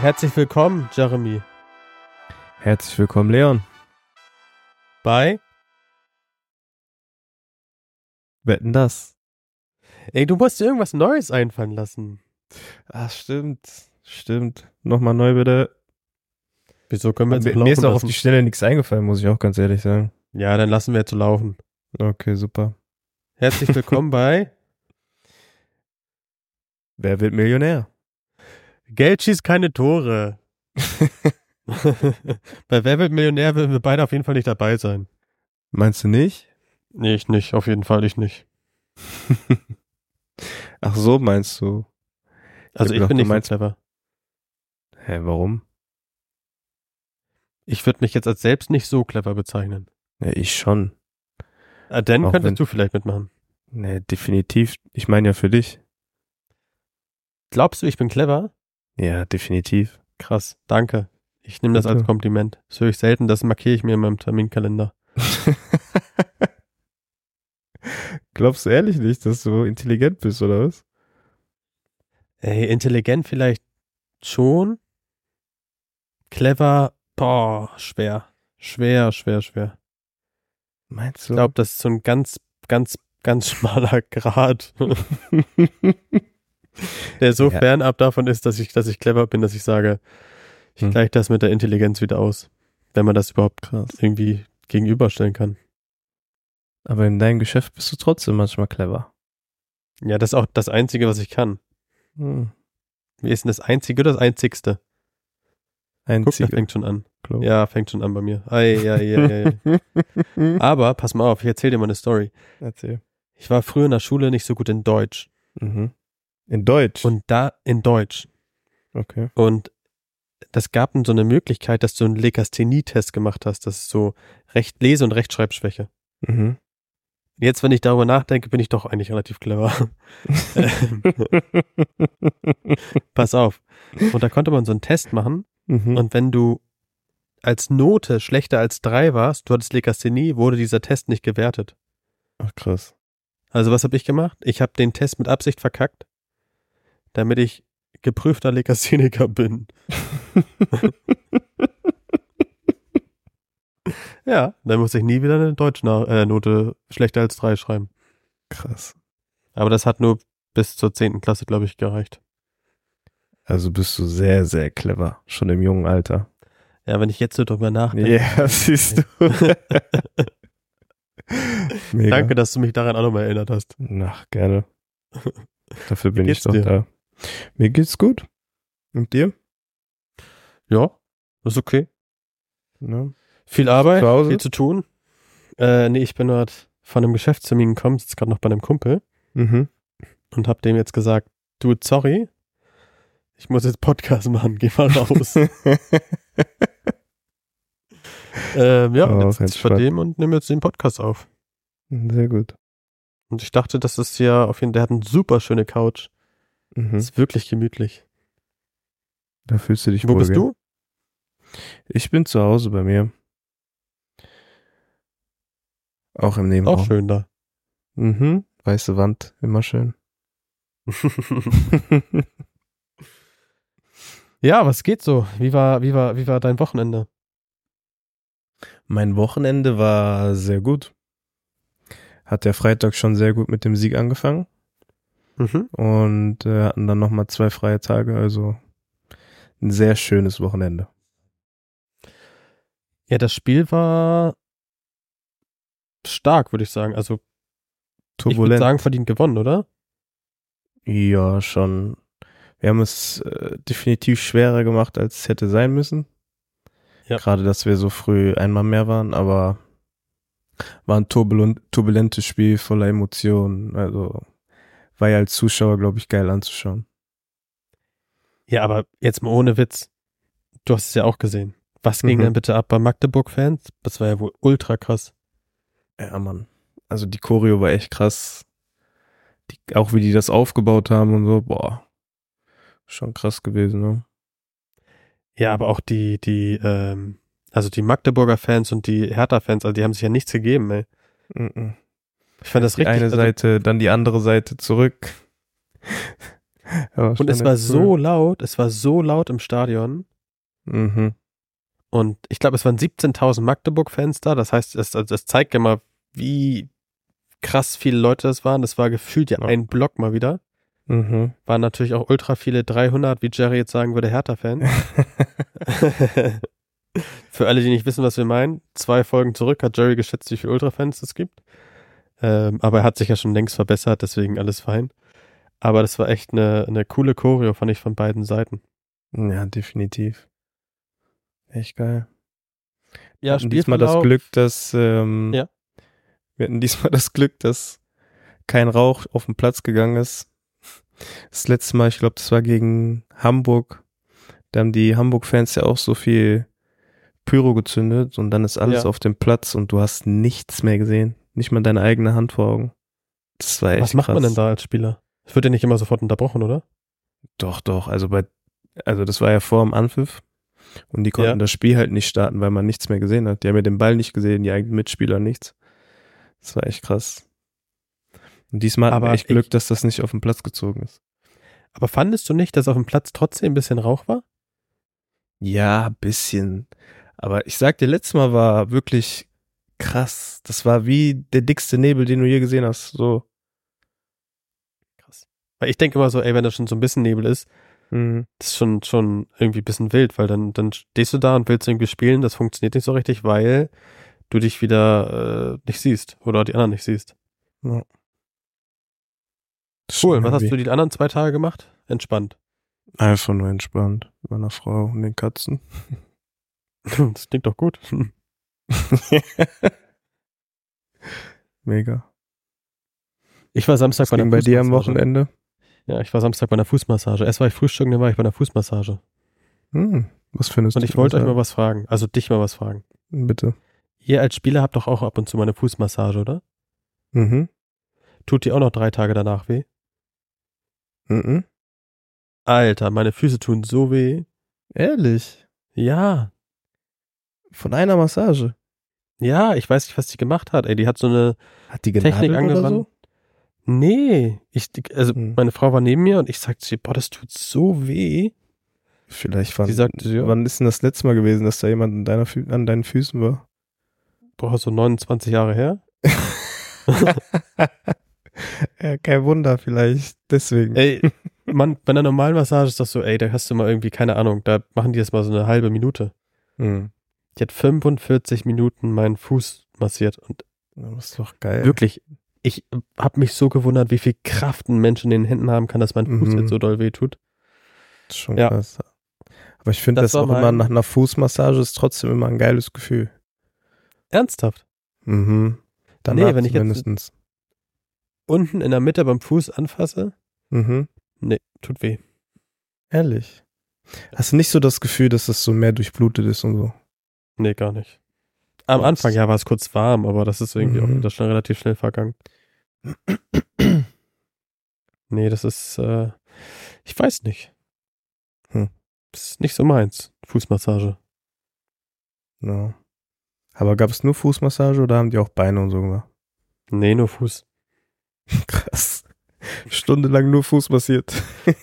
Herzlich willkommen, Jeremy. Herzlich willkommen, Leon. Bei? Wetten das? Ey, du musst dir irgendwas Neues einfallen lassen. Ah, stimmt. Stimmt. Nochmal neu bitte. Wieso können wir jetzt Mir, ist auch auf die Stelle nichts eingefallen, muss ich auch ganz ehrlich sagen. Ja, dann lassen wir jetzt so laufen. Okay, super. Herzlich willkommen bei Wer wird Millionär? Geld schießt keine Tore. bei Wer wird Millionär werden wir beide auf jeden Fall nicht dabei sein. Meinst du nicht? Nee, ich nicht. Auf jeden Fall ich nicht. Ach so, meinst du? Also ich gedacht, bin nicht so meinst- clever. Hä, warum? Ich würde mich jetzt als selbst nicht so clever bezeichnen. Ja, ich schon. Ah, dann Auch könntest wenn- du vielleicht mitmachen. Nee, definitiv. Ich meine ja für dich. Glaubst du, ich bin clever? Ja, definitiv. Krass. Danke. Ich nehme das als. Kompliment. Das höre ich selten, das markiere ich mir in meinem Terminkalender. Glaubst du ehrlich nicht, dass du intelligent bist, oder was? Ey, intelligent vielleicht schon. Clever, boah, schwer. Schwer, schwer, schwer. Meinst Ich du? glaube, das ist so ein ganz, ganz, ganz schmaler Grad, der so Ja. fernab davon ist, dass ich, dass ich clever bin, dass ich sage, ich Hm. gleiche das mit der Intelligenz wieder aus. Wenn man das überhaupt Krass. irgendwie gegenüberstellen kann. Aber in deinem Geschäft bist du trotzdem manchmal clever. Ja, das ist auch das Einzige, was ich kann. Hm. Wie ist denn das Einzige oder das Einzigste? Guck, Einzige. fängt schon an. glaub. Ja, fängt schon an bei mir. Ei, ei, ei, ei. Aber pass mal auf, ich erzähle dir mal eine Story. Erzähl. Ich war früher in der Schule nicht so gut in Deutsch. Mhm. In Deutsch. Und da in Deutsch. okay. Und das gab so eine Möglichkeit, dass du einen Legasthenie-Test gemacht hast. Das ist so Recht Lese- und Rechtschreibschwäche. Mhm. Jetzt, wenn ich darüber nachdenke, bin ich doch eigentlich relativ clever. Pass auf. Und da konnte man so einen Test machen. mhm. Und wenn du als Note schlechter als drei warst, du hattest Legasthenie, wurde dieser Test nicht gewertet. Ach krass. Also was habe ich gemacht? Ich habe den Test mit Absicht verkackt, damit ich geprüfter Legastheniker bin. ja, dann muss ich nie wieder eine Deutschnote äh, Note schlechter als drei schreiben. Krass. Aber das hat nur bis zur zehnten Klasse, glaube ich, gereicht. Also bist du sehr, sehr clever. Schon im jungen Alter. Ja, wenn ich jetzt so drüber nachdenke. Ja, siehst du. Danke, dass du mich daran auch nochmal erinnert hast. Ach, gerne. Dafür bin ich doch dir? da. Mir geht's gut. Und dir? Ja, ist okay. Ja. Viel Arbeit, Zu viel zu tun. Äh, nee, ich bin gerade von einem Geschäftstermin gekommen, sitze gerade noch bei einem Kumpel Mhm. und habe dem jetzt gesagt, du, sorry, ich muss jetzt Podcast machen, geh mal raus. ähm, ja, Oh, jetzt sitze ich vor entspannt. dem und nehme jetzt den Podcast auf. Sehr gut. Und ich dachte, das ist ja auf jeden Fall, der hat eine super schöne Couch. Mhm. Ist wirklich gemütlich. Da fühlst du dich Wo wohl, bist gell? du? Ich bin zu Hause bei mir. Auch im Nebenraum. Auch schön da. Mhm. Weiße Wand, immer schön. ja, was geht so? Wie war, wie war, wie war dein Wochenende? mein Wochenende war sehr gut. Hat der Freitag schon sehr gut mit dem Sieg angefangen Mhm. und äh, hatten dann nochmal zwei freie Tage, also ein sehr schönes Wochenende. Ja, das Spiel war stark, würde ich sagen. Also ich würde Turbulent. sagen, verdient gewonnen, oder? Ja, schon. Wir haben es äh, definitiv schwerer gemacht, als es hätte sein müssen. Ja. Gerade, dass wir so früh einmal mehr waren, aber war ein turbulent, turbulentes Spiel voller Emotionen. Also war ja als Zuschauer, glaube ich, geil anzuschauen. Ja, aber jetzt mal ohne Witz. Du hast es ja auch gesehen. Was ging Mhm. denn bitte ab bei Magdeburg-Fans? Das war ja wohl ultra krass. Ja, Mann. Also die Choreo war echt krass. Die, auch wie die das aufgebaut haben und so, boah. Schon krass gewesen, ne? Ja, aber auch die, die, ähm, also die Magdeburger Fans und die Hertha-Fans, also die haben sich ja nichts gegeben, ey. Mhm. Ich fand das Die richtig. eine also, Seite, dann die andere Seite zurück. Und es war echt so cool. laut, es war so laut im Stadion. Mhm. Und ich glaube, es waren 17.000 Magdeburg-Fans da. Das heißt, es, also das zeigt ja mal, wie krass viele Leute das waren. Das war gefühlt ja Ja. ein Block mal wieder. Mhm. Waren natürlich auch ultra viele 300, wie Jerry jetzt sagen würde, Hertha-Fans. Für alle, die nicht wissen, was wir meinen, zwei Folgen zurück hat Jerry geschätzt, wie viele Ultra-Fans es gibt. Ähm, aber er hat sich ja schon längst verbessert, deswegen alles fein. Aber das war echt eine, eine coole Choreo, fand ich von beiden Seiten. Ja, definitiv. Echt geil. Ja, wir hatten diesmal das Glück, dass ähm, Ja. wir hatten diesmal das Glück, dass kein Rauch auf den Platz gegangen ist. Das letzte Mal, ich glaube, das war gegen Hamburg. Da haben die Hamburg-Fans ja auch so viel Pyro gezündet und dann ist alles Ja. auf dem Platz und du hast nichts mehr gesehen. Nicht mal deine eigene Hand vor Augen. Das war echt Was macht man krass. denn da als Spieler? Es wird ja nicht immer sofort unterbrochen, oder? Doch, doch. Also bei, also das war ja vor dem Anpfiff. Und die konnten Ja. das Spiel halt nicht starten, weil man nichts mehr gesehen hat. Die haben ja den Ball nicht gesehen, die eigenen Mitspieler nichts. Das war echt krass. Und diesmal Aber echt Glück, ich- dass das nicht auf den Platz gezogen ist. Aber fandest du nicht, dass auf dem Platz trotzdem ein bisschen Rauch war? Ja, bisschen. Aber ich sag dir, letztes Mal war wirklich krass. Das war wie der dickste Nebel, den du je gesehen hast. So. Krass. Weil ich denke immer so, ey, wenn da schon so ein bisschen Nebel ist, Mhm. das ist schon, schon irgendwie ein bisschen wild, weil dann, dann stehst du da und willst irgendwie spielen, das funktioniert nicht so richtig, weil du dich wieder äh, nicht siehst oder die anderen nicht siehst. Ja. Cool, was hast du die anderen zwei Tage gemacht? Entspannt. Einfach nur entspannt. Mit meiner Frau und den Katzen. Das klingt doch gut. Mega. Ich war Samstag Was bei einer bei dir am. Wochenende? Ja, ich war Samstag bei einer Fußmassage. Erst war ich frühstücken, dann war ich bei einer Fußmassage. Hm, was findest Und du? ich wollte euch mal was fragen, also dich mal was fragen. Bitte. Ihr als Spieler habt doch auch ab und zu mal eine Fußmassage, oder? Mhm. Tut dir auch noch drei Tage danach weh? Mhm. Alter, meine Füße tun so weh. Ehrlich? Ja, Von einer Massage? Ja, ich weiß nicht, was die gemacht hat. Ey, die hat so eine Hat die Technik angewandt. so? Nee, ich, also Hm. meine Frau war neben mir und ich sagte sie, boah, das tut so weh. Vielleicht wann, Sie sagte, ja. wann ist denn das letzte Mal gewesen, dass da jemand an, deiner, an deinen Füßen war? Boah, so 29 Jahre her. ja, kein Wunder, vielleicht deswegen. Ey, man, bei einer normalen Massage ist das so, ey, da hast du mal irgendwie, keine Ahnung, da machen die das mal so eine halbe Minute. Hm. Die hat 45 Minuten meinen Fuß massiert und Das ist doch geil. wirklich, ich habe mich so gewundert, wie viel Kraft ein Mensch in den Händen haben kann, dass mein Fuß Mhm. jetzt so doll weh tut. Das ist schon Ja. krass. Aber ich finde Das das, auch immer nach einer Fußmassage ist trotzdem immer ein geiles Gefühl. Ernsthaft. Mhm. Danach wenn ich jetzt- zumindestens. Unten in der Mitte beim Fuß anfasse, Mhm. nee, tut weh. Ehrlich. Hast du nicht so das Gefühl, dass das so mehr durchblutet ist und so? Nee, gar nicht. Am Was? Anfang, ja, war es kurz warm, aber das ist irgendwie auch Mhm. wieder schon relativ schnell vergangen. Nee, das ist, äh, ich weiß nicht. Hm. Das ist nicht so meins, Fußmassage. Ja. Aber gab es nur Fußmassage oder haben die auch Beine und so gemacht? Nee, nur Fuß. Krass. Stundenlang nur Fuß massiert.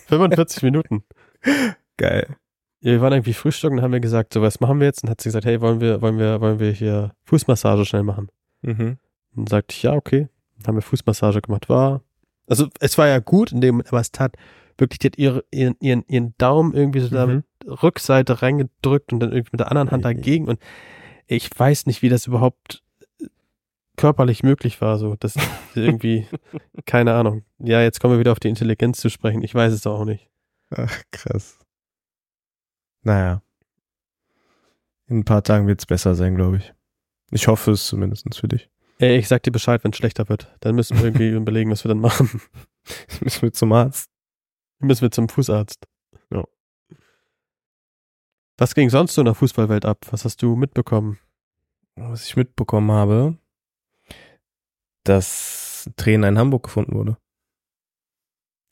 45 Minuten. Geil. Ja, wir waren irgendwie frühstücken und haben wir gesagt, so was machen wir jetzt? Und hat sie gesagt, hey, wollen wir, wollen wir, wollen wir hier Fußmassage schnell machen? Mhm. Und dann sagte ich, ja, okay. Dann haben wir Fußmassage gemacht. War, also es war ja gut in dem, aber es tat wirklich, die hat ihre, ihren, ihren, ihren Daumen irgendwie so da Mhm. mit Rückseite reingedrückt und dann irgendwie mit der anderen Hand dagegen und ich weiß nicht, wie das überhaupt körperlich möglich war, so, das irgendwie, keine Ahnung. Ja, jetzt kommen wir wieder auf die Intelligenz zu sprechen. Ich weiß es auch nicht. Ach, krass. Naja. In ein paar Tagen wird es besser sein, glaube ich. Ich hoffe es zumindest für dich. Ey, ich sag dir Bescheid, wenn es schlechter wird. Dann müssen wir irgendwie überlegen, was wir dann machen. müssen wir zum Arzt. Müssen wir zum Fußarzt. Ja. Was ging sonst so in der Fußballwelt ab? Was hast du mitbekommen? Was ich mitbekommen habe, dass Trainer in Hamburg gefunden wurde.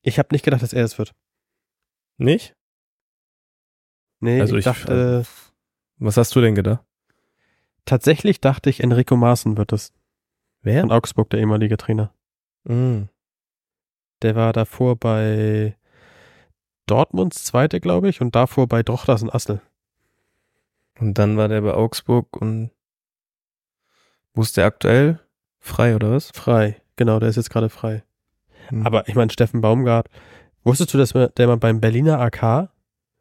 Ich habe nicht gedacht, dass er es wird. Nicht? Nee, Also ich, ich- dachte, Was hast du denn gedacht? tatsächlich dachte ich, Enrico Maaßen wird es. Wer? Von Augsburg, der ehemalige Trainer. Mhm. Der war davor bei Dortmunds Zweite, glaube ich, und davor bei Drochters und Assel. Und dann war der bei Augsburg und wo ist der aktuell? Frei oder was? Frei. Genau, der ist jetzt gerade frei. Mhm. Aber ich meine, Steffen Baumgart, wusstest du, dass der mal beim Berliner AK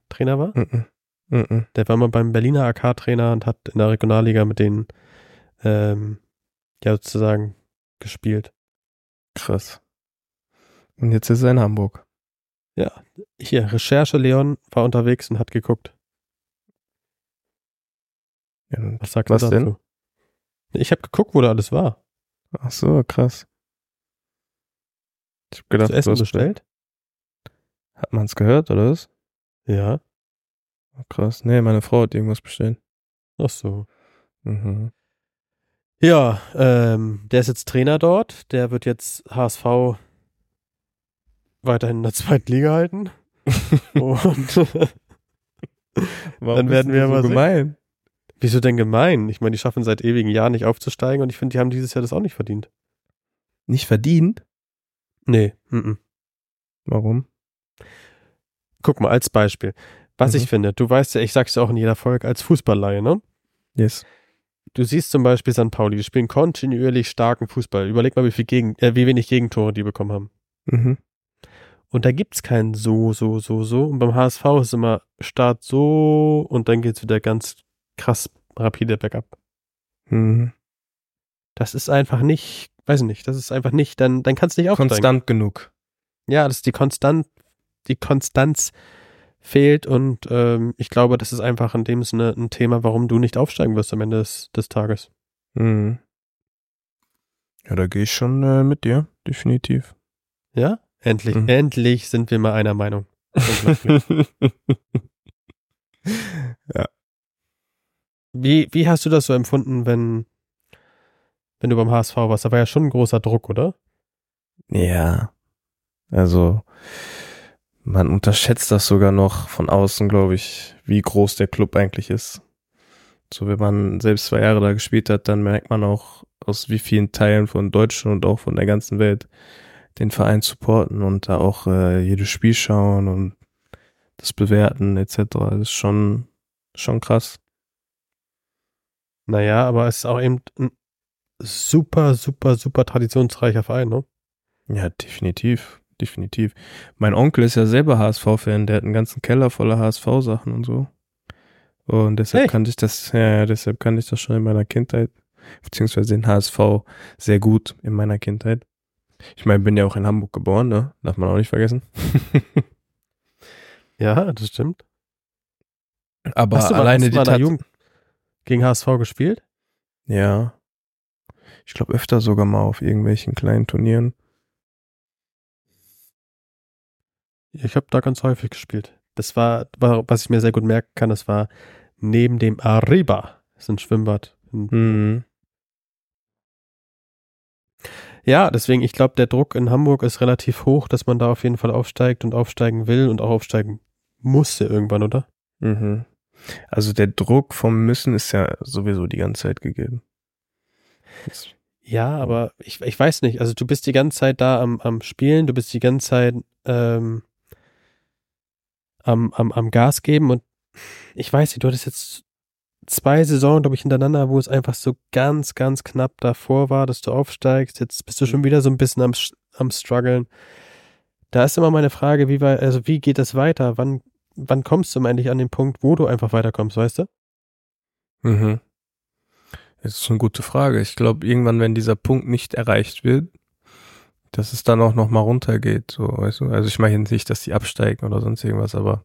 Trainer war? Mhm. Mhm. Der war mal beim Berliner AK Trainer und hat in der Regionalliga mit denen ähm, ja sozusagen gespielt. Krass. Und jetzt ist er in Hamburg. Hier, Recherche Leon war unterwegs und hat geguckt. Ja, Was sagt Was er dazu? Ich habe geguckt, wo da alles war. Ach so, krass. Ich hab gedacht, Essen du hast- bestellt? Hat man's gehört, oder was? Ja. Krass. Nee, meine Frau hat irgendwas bestellt. Ach so. Mhm. Ja, ähm, der ist jetzt Trainer dort. Der wird jetzt HSV weiterhin in der zweiten Liga halten. Und Warum Dann werden wir mal so sehen. gemein. wieso denn gemein? Ich meine, die schaffen seit ewigen Jahren nicht aufzusteigen und ich finde, die haben dieses Jahr das auch nicht verdient. Nicht verdient? Nee. mhm. Warum? Guck mal, als Beispiel. Was Mhm. ich finde, du weißt ja, ich sag's ja auch in jeder Folge als Fußballleihe, ne? Yes. Du siehst zum Beispiel St. Pauli, die spielen kontinuierlich starken Fußball. Überleg mal, wie, viel Gegen äh, wie wenig Gegentore die bekommen haben. Mhm. Und da gibt's keinen so, so, so, so. Und beim HSV ist immer Start so und dann geht's wieder ganz krass rapide bergab. Mhm. Das ist einfach nicht, weiß ich nicht, das ist einfach nicht, dann, dann kannst du nicht aufsteigen. Konstant genug. Ja, das ist die Konstant, die Konstanz fehlt und ähm, ich glaube, das ist einfach in dem Sinne ein Thema, warum du nicht aufsteigen wirst am Ende des, des Tages. Mhm. Ja, da gehe ich schon äh, mit dir, definitiv. Ja? Endlich, Mhm. endlich sind wir mal einer Meinung. Unglaublich. wie, wie hast du das so empfunden, wenn, wenn du beim HSV warst? Da war ja schon ein großer Druck, oder? ja. Also, man unterschätzt das sogar noch von außen, glaube ich, wie groß der Club eigentlich ist. So, wenn man selbst zwei Jahre da gespielt hat, dann merkt man auch, aus wie vielen Teilen von Deutschland und auch von der ganzen Welt den Verein supporten und da auch äh, jedes Spiel schauen und das bewerten etc. Das ist schon, schon krass. Naja, aber es ist auch eben ein super, super, super traditionsreicher Verein, ne? Ja, definitiv. Definitiv. Mein Onkel ist ja selber HSV-Fan, der hat einen ganzen Keller voller HSV-Sachen und so. Und deshalb Echt? kannte ich das, ja, deshalb kannte ich das schon in meiner Kindheit, beziehungsweise den HSV sehr gut in meiner Kindheit. Ich meine, bin ja auch in Hamburg geboren, ne? Darf man auch nicht vergessen. Ja, das stimmt. Aber hast du alleine die Tat- Jugend gegen HSV gespielt? Ja. Ich glaube öfter sogar mal auf irgendwelchen kleinen Turnieren. Ich habe da ganz häufig gespielt. Das war, war, was ich mir sehr gut merken kann, das war neben dem Arriba. Das ist ein Schwimmbad. Mhm. Ja, deswegen, ich glaube, der Druck in Hamburg ist relativ hoch, dass man da auf jeden Fall aufsteigt und aufsteigen will und auch aufsteigen musste irgendwann, oder? Mhm. Also der Druck vom Müssen ist ja sowieso die ganze Zeit gegeben. Das- Ja, aber ich, ich weiß nicht. Also du bist die ganze Zeit da am, am Spielen, du bist die ganze Zeit ähm, am, am, am Gas geben und ich weiß nicht, du hattest jetzt zwei Saisonen, glaube ich, hintereinander, wo es einfach so ganz, ganz knapp davor war, dass du aufsteigst. Jetzt bist du schon wieder so ein bisschen am, am struggeln. Da ist immer meine Frage, wie weit, also wie geht das weiter? Wann, wann kommst du eigentlich an den Punkt, wo du einfach weiterkommst, weißt du? Mhm. Das ist eine gute Frage. Ich glaube, irgendwann, wenn dieser Punkt nicht erreicht wird, dass es dann auch nochmal runtergeht, so, weißt du? Also ich meine nicht, dass die absteigen oder sonst irgendwas, aber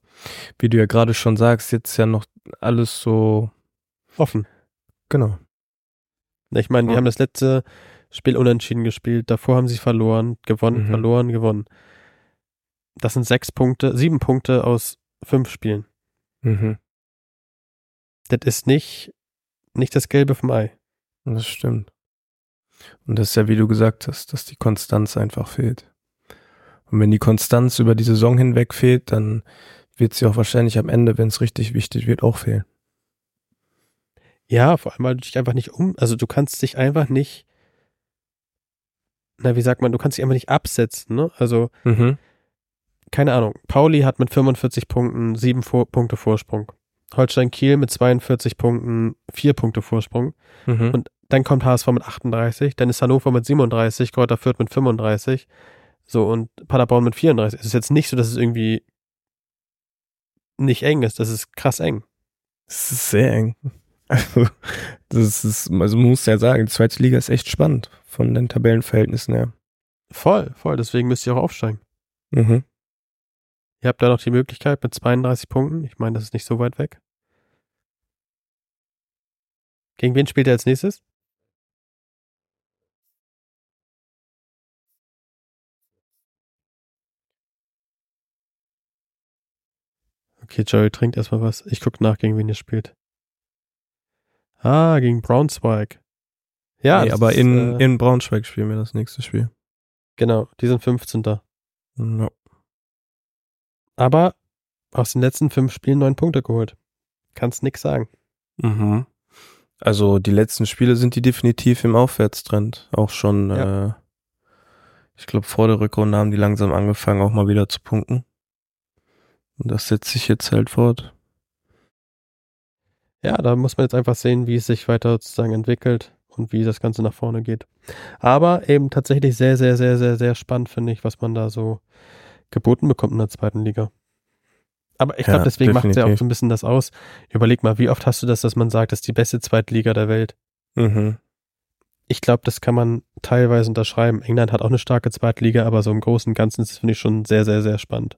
wie du ja gerade schon sagst, jetzt ist ja noch alles so Offen. genau. Ich meine, die Ja. haben das letzte Spiel unentschieden gespielt, davor haben sie verloren, gewonnen, Mhm. verloren, gewonnen. Das sind sechs Punkte, sieben Punkte aus fünf Spielen. Mhm. Das ist nicht, nicht das Gelbe vom Ei. Das stimmt. Und das ist ja, wie du gesagt hast, dass die Konstanz einfach fehlt. Und wenn die Konstanz über die Saison hinweg fehlt, dann wird sie auch wahrscheinlich am Ende, wenn es richtig wichtig wird, auch fehlen. Ja, vor allem, weil du dich einfach nicht um, also du kannst dich einfach nicht, na, wie sagt man, du kannst dich einfach nicht absetzen, ne? Also, Mhm. keine Ahnung, Pauli hat mit 45 Punkten sieben Vor Punkte Vorsprung. Holstein Kiel mit 42 Punkten vier Punkte Vorsprung. Mhm. Und dann kommt HSV mit 38, dann ist Hannover mit 37, Kräuter Fürth mit 35, so und Paderborn mit 34. Es ist jetzt nicht so, dass es irgendwie nicht eng ist, das ist krass eng. Es ist sehr eng. Also, das ist, also man muss ja sagen, die zweite Liga ist echt spannend von den Tabellenverhältnissen her. Voll, voll, deswegen müsst ihr auch aufsteigen. Mhm. Ihr habt da noch die Möglichkeit mit 32 Punkten. Ich meine, das ist nicht so weit weg. Gegen wen spielt er als nächstes? Okay, Jerry trinkt erstmal was. Ich gucke nach, gegen wen ihr spielt. Ah, gegen Braunschweig. Ja, nee, aber ist, in, äh, in Braunschweig spielen wir das nächste Spiel. genau, die sind 15. Ja. Aber aus den letzten fünf Spielen neun Punkte geholt. Kannst nix sagen. Mhm. Also die letzten Spiele sind die definitiv im Aufwärtstrend. Auch schon, Ja. äh, ich glaube, vor der Rückrunde haben die langsam angefangen, auch mal wieder zu punkten. Und das setzt sich jetzt halt fort. Ja, da muss man jetzt einfach sehen, wie es sich weiter sozusagen entwickelt und wie das Ganze nach vorne geht. Aber eben tatsächlich sehr, sehr, sehr, sehr, sehr spannend, finde ich, was man da so geboten bekommt in der zweiten Liga. Aber ich Ja, glaube, deswegen macht ja auch so ein bisschen das aus. Überleg mal, wie oft hast du das, dass man sagt, das ist die beste zweite Liga der Welt? Mhm. Ich glaube, das kann man teilweise unterschreiben. England hat auch eine starke zweite Liga, aber so im Großen und Ganzen ist es, finde ich, schon sehr, sehr, sehr spannend.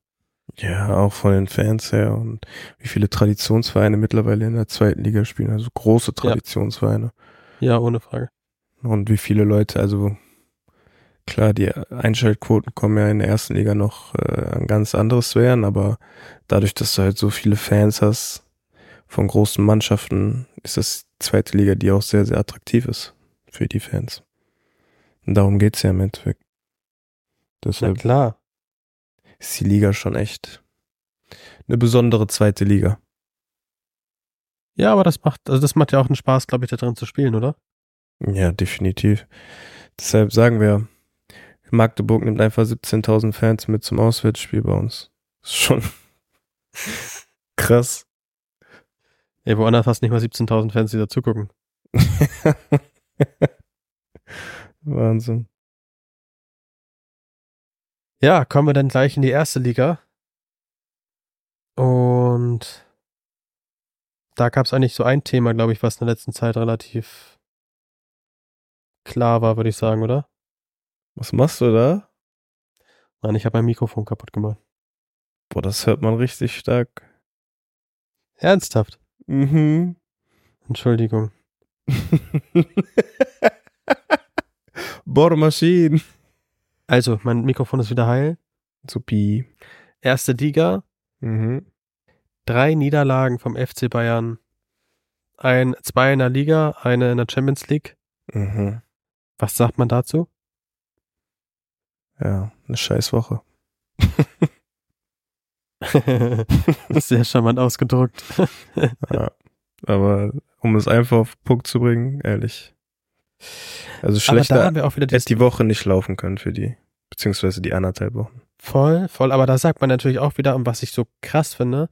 Ja, auch von den Fans her und wie viele Traditionsvereine mittlerweile in der zweiten Liga spielen, also große Traditionsvereine. Ja, ohne Frage. Und wie viele Leute, also klar, die Einschaltquoten kommen ja in der ersten Liga noch äh, ein ganz anderes werden, aber dadurch, dass du halt so viele Fans hast von großen Mannschaften, ist das die zweite Liga, die auch sehr, sehr attraktiv ist für die Fans. Und darum geht's ja im Endeffekt. Na Deshalb klar. Ist die Liga schon echt eine besondere zweite Liga. Ja, aber das macht, also das macht ja auch einen Spaß, glaube ich, da drin zu spielen, oder? Ja, definitiv. Deshalb sagen wir, Magdeburg nimmt einfach 17.000 Fans mit zum Auswärtsspiel bei uns. Ist schon krass. Ey, woanders hast du nicht mal 17.000 Fans, die da zugucken. Wahnsinn. Ja, kommen wir dann gleich in die erste Liga. Und da gab es eigentlich so ein Thema, glaube ich, was in der letzten Zeit relativ klar war, würde ich sagen, oder? Was machst du da? Nein, ich habe mein Mikrofon kaputt gemacht. Boah, das hört man richtig stark. Ernsthaft? Mhm. Entschuldigung. Bohrmaschinen. Also, mein Mikrofon ist wieder heil. Supi. Erste Liga, Mhm. drei Niederlagen vom FC Bayern. Ein, zwei in der Liga, eine in der Champions League. Mhm. Was sagt man dazu? Ja, eine scheiß Woche. Sehr charmant ausgedrückt. Ja. Aber um es einfach auf den Punkt zu bringen, ehrlich. Also schlechter hätte die Woche nicht laufen können für die. Beziehungsweise die anderthalb Wochen. Voll, voll. Aber da sagt man natürlich auch wieder, und was ich so krass finde,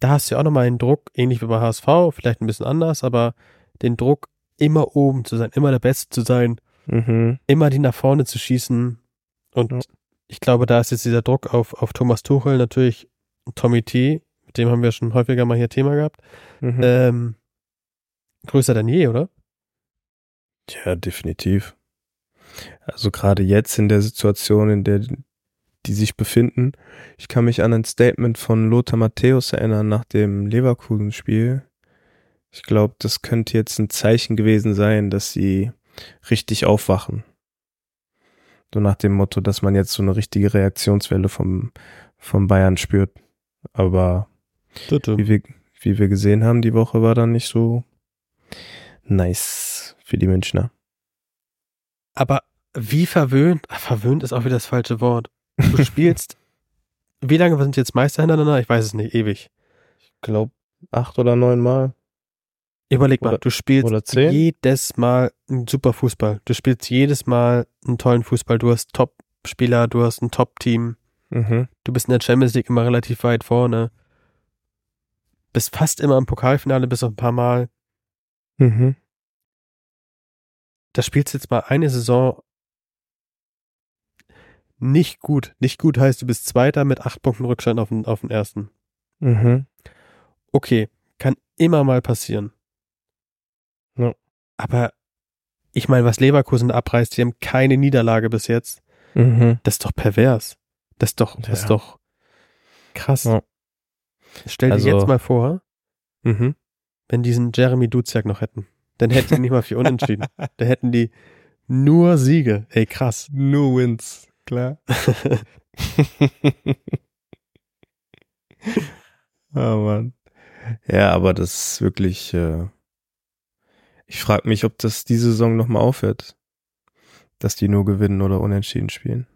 da hast du ja auch nochmal den Druck, ähnlich wie bei HSV, vielleicht ein bisschen anders, aber den Druck, immer oben zu sein, immer der Beste zu sein, Mhm. immer die nach vorne zu schießen. Und Ja. ich glaube, da ist jetzt dieser Druck auf, auf Thomas Tuchel natürlich Tommy T, mit dem haben wir schon häufiger mal hier Thema gehabt, Mhm. ähm, größer denn je, oder? Ja, definitiv. Also gerade jetzt in der Situation, in der die sich befinden. Ich kann mich an ein Statement von Lothar Matthäus erinnern nach dem Leverkusen-Spiel. Ich glaube, das könnte jetzt ein Zeichen gewesen sein, dass sie richtig aufwachen. So nach dem Motto, dass man jetzt so eine richtige Reaktionswelle vom, vom Bayern spürt. Aber wie wir, wie wir gesehen haben, die Woche war dann nicht so nice für die Münchner. Aber wie verwöhnt, ach, verwöhnt ist auch wieder das falsche Wort. Du spielst, wie lange sind jetzt Meister hintereinander? Ich weiß es nicht, ewig. Ich glaube, acht oder neun Mal. Überleg mal, Oder- du spielst jedes Mal einen super Fußball. Du spielst jedes Mal einen tollen Fußball. Du hast Top-Spieler, du hast ein Top-Team. Mhm. Du bist in der Champions League immer relativ weit vorne. Bist fast immer im Pokalfinale, bis auf ein paar Mal. Mhm. Da spielst du jetzt mal eine Saison nicht gut. Nicht gut heißt, du bist Zweiter mit acht Punkten Rückstand auf den, auf den ersten. Mhm. Okay, kann immer mal passieren. Ja. Aber ich meine, was Leverkusen abreißt, die haben keine Niederlage bis jetzt. Mhm. Das ist doch pervers. Das ist doch, das Ja. ist doch krass. Ja. Stell dir Also- jetzt mal vor, Mhm. wenn diesen Jeremy Duziak noch hätten. Dann hätten die nicht mal vier Unentschieden. Dann hätten die nur Siege. Ey, krass. Nur Wins, klar. oh Mann. Ja, aber das ist wirklich. Äh, ich frage mich, ob das diese Saison nochmal aufhört. Dass die nur gewinnen oder unentschieden spielen.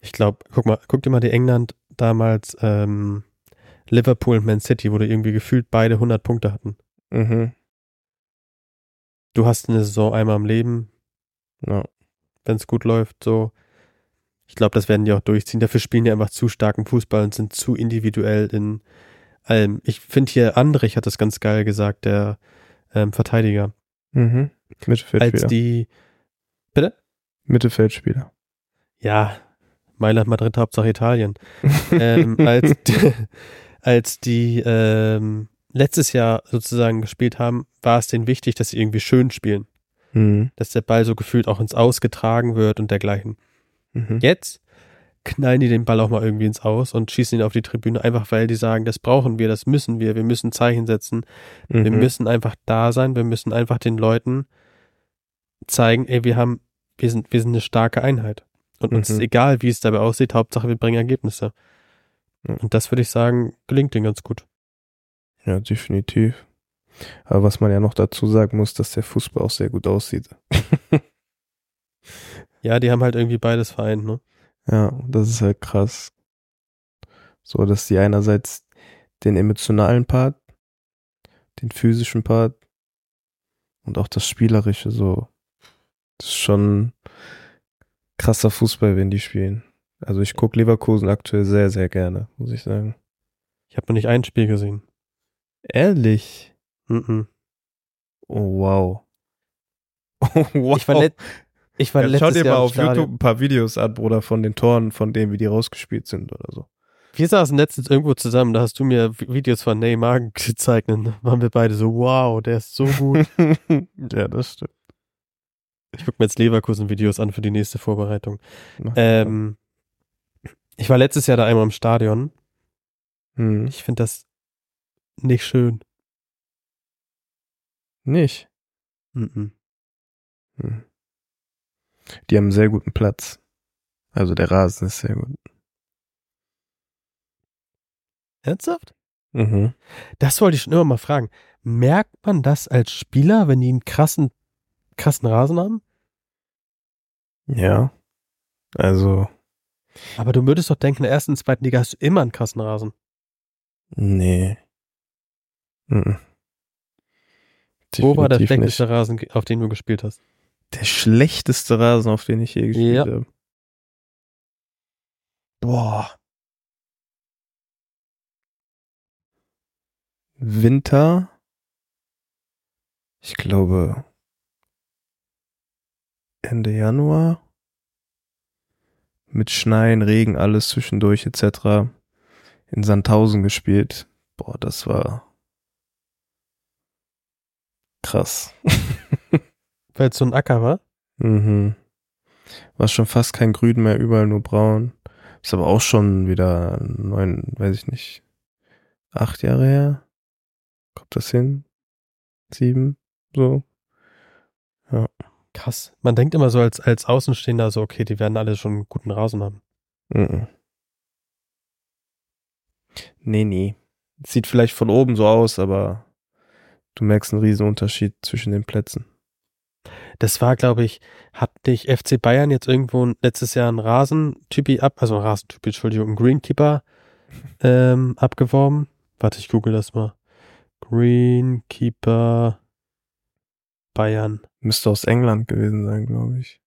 Ich glaube, guck mal, guck dir mal die England damals ähm, Liverpool und Man City, wo die irgendwie gefühlt beide 100 Punkte hatten. Mhm. Du hast eine Saison einmal im Leben, Ja. wenn es gut läuft, so. Ich glaube, das werden die auch durchziehen. Dafür spielen die einfach zu starken Fußball und sind zu individuell in allem. Ich finde hier, Andrich hat das ganz geil gesagt, der ähm, Verteidiger. Mhm. Als Mittelfeldspieler. die, bitte? Mittelfeldspieler. Ja, Mailand, Madrid, Hauptsache Italien. ähm, als, als die ähm, letztes Jahr sozusagen gespielt haben, war es denen wichtig, dass sie irgendwie schön spielen. Mhm. Dass der Ball so gefühlt auch ins Ausgetragen wird und dergleichen. Mhm. Jetzt knallen die den Ball auch mal irgendwie ins Aus und schießen ihn auf die Tribüne, einfach weil die sagen, das brauchen wir, das müssen wir, wir müssen Zeichen setzen, wir Mhm. müssen einfach da sein, wir müssen einfach den Leuten zeigen, ey, wir haben, wir sind, wir sind eine starke Einheit. Und uns Mhm. ist egal, wie es dabei aussieht, Hauptsache wir bringen Ergebnisse. Ja. Und das würde ich sagen, gelingt denen ganz gut. Ja, definitiv. Aber was man ja noch dazu sagen muss, dass der Fußball auch sehr gut aussieht. Ja, die haben halt irgendwie beides vereint, ne? Ja, das ist halt krass. So, dass die einerseits den emotionalen Part, den physischen Part und auch das Spielerische so. Das ist schon krasser Fußball, wenn die spielen. Also ich gucke Leverkusen aktuell sehr, sehr gerne, muss ich sagen. Ich habe noch nicht ein Spiel gesehen. Ehrlich? Mhm. Oh, wow. Oh, wow. Ich war, ich war ja, letztes schau dir Jahr mal auf Stadion. YouTube ein paar Videos an, Bruder, von den Toren, von denen, wie die rausgespielt sind oder so. Wir saßen letztens irgendwo zusammen, da hast du mir Videos von Neymar gezeigt und dann waren wir beide so, wow, der ist so gut. ja, das stimmt. Ich gucke mir jetzt Leverkusen-Videos an für die nächste Vorbereitung. Ähm, ich war letztes Jahr da einmal im Stadion. Hm. Ich finde das nicht schön. Nicht. Mhm. Hm. Die haben einen sehr guten Platz. Also der Rasen ist sehr gut. Ernsthaft? Mhm. Das wollte ich schon immer mal fragen. Merkt man das als Spieler, wenn die einen krassen, krassen Rasen haben? Ja. Also, Aber du würdest doch denken, in der ersten und zweiten Liga hast du immer einen krassen Rasen. nee. Mhm. Wo war der schlechteste. Rasen, auf den du gespielt hast? Der schlechteste Rasen, auf den ich je gespielt Ja. habe. Boah. Winter. Ich glaube Ende Januar. Mit Schneien, Regen, alles zwischendurch etc. In Sandhausen gespielt. Boah, das war krass. Weil es so ein Acker war? Mhm. War schon fast kein Grün mehr, überall nur braun. Ist aber auch schon wieder neun, weiß ich nicht, acht Jahre her. Kommt das hin? Sieben? So. Krass. Man denkt immer so als, als Außenstehender so, okay, die werden alle schon einen guten Rasen haben. Mhm. Nee, nee. Sieht vielleicht von oben so aus, aber du merkst einen riesen Unterschied zwischen den Plätzen. Das war, glaube ich, hat nicht FC Bayern jetzt irgendwo letztes Jahr einen Rasentypi ab, also einen Rasentypi, Entschuldigung, einen Greenkeeper ähm, abgeworben? Warte, ich google das mal. Greenkeeper Bayern. Müsste aus England gewesen sein, glaube ich.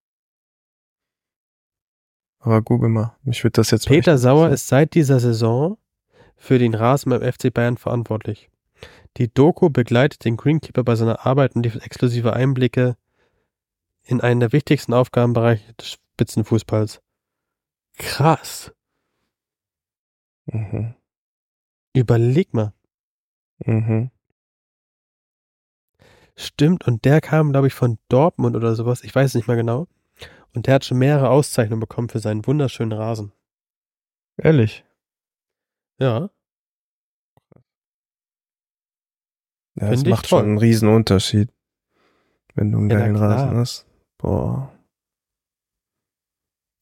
Aber google mal. Mich würde das jetzt Peter Sauer ist seit dieser Saison für den Rasen beim FC Bayern verantwortlich. Die Doku begleitet den Greenkeeper bei seiner Arbeit und liefert exklusive Einblicke in einen der wichtigsten Aufgabenbereiche des Spitzenfußballs. Krass. Mhm. Überleg mal. Mhm. Stimmt, und der kam, glaube ich, von Dortmund oder sowas. Ich weiß es nicht mehr genau. Und der hat schon mehrere Auszeichnungen bekommen für seinen wunderschönen Rasen. Ehrlich. Ja. Ja, Find das macht toll. schon einen riesen Unterschied. Wenn du einen Ja, geilen. Rasen hast. Boah.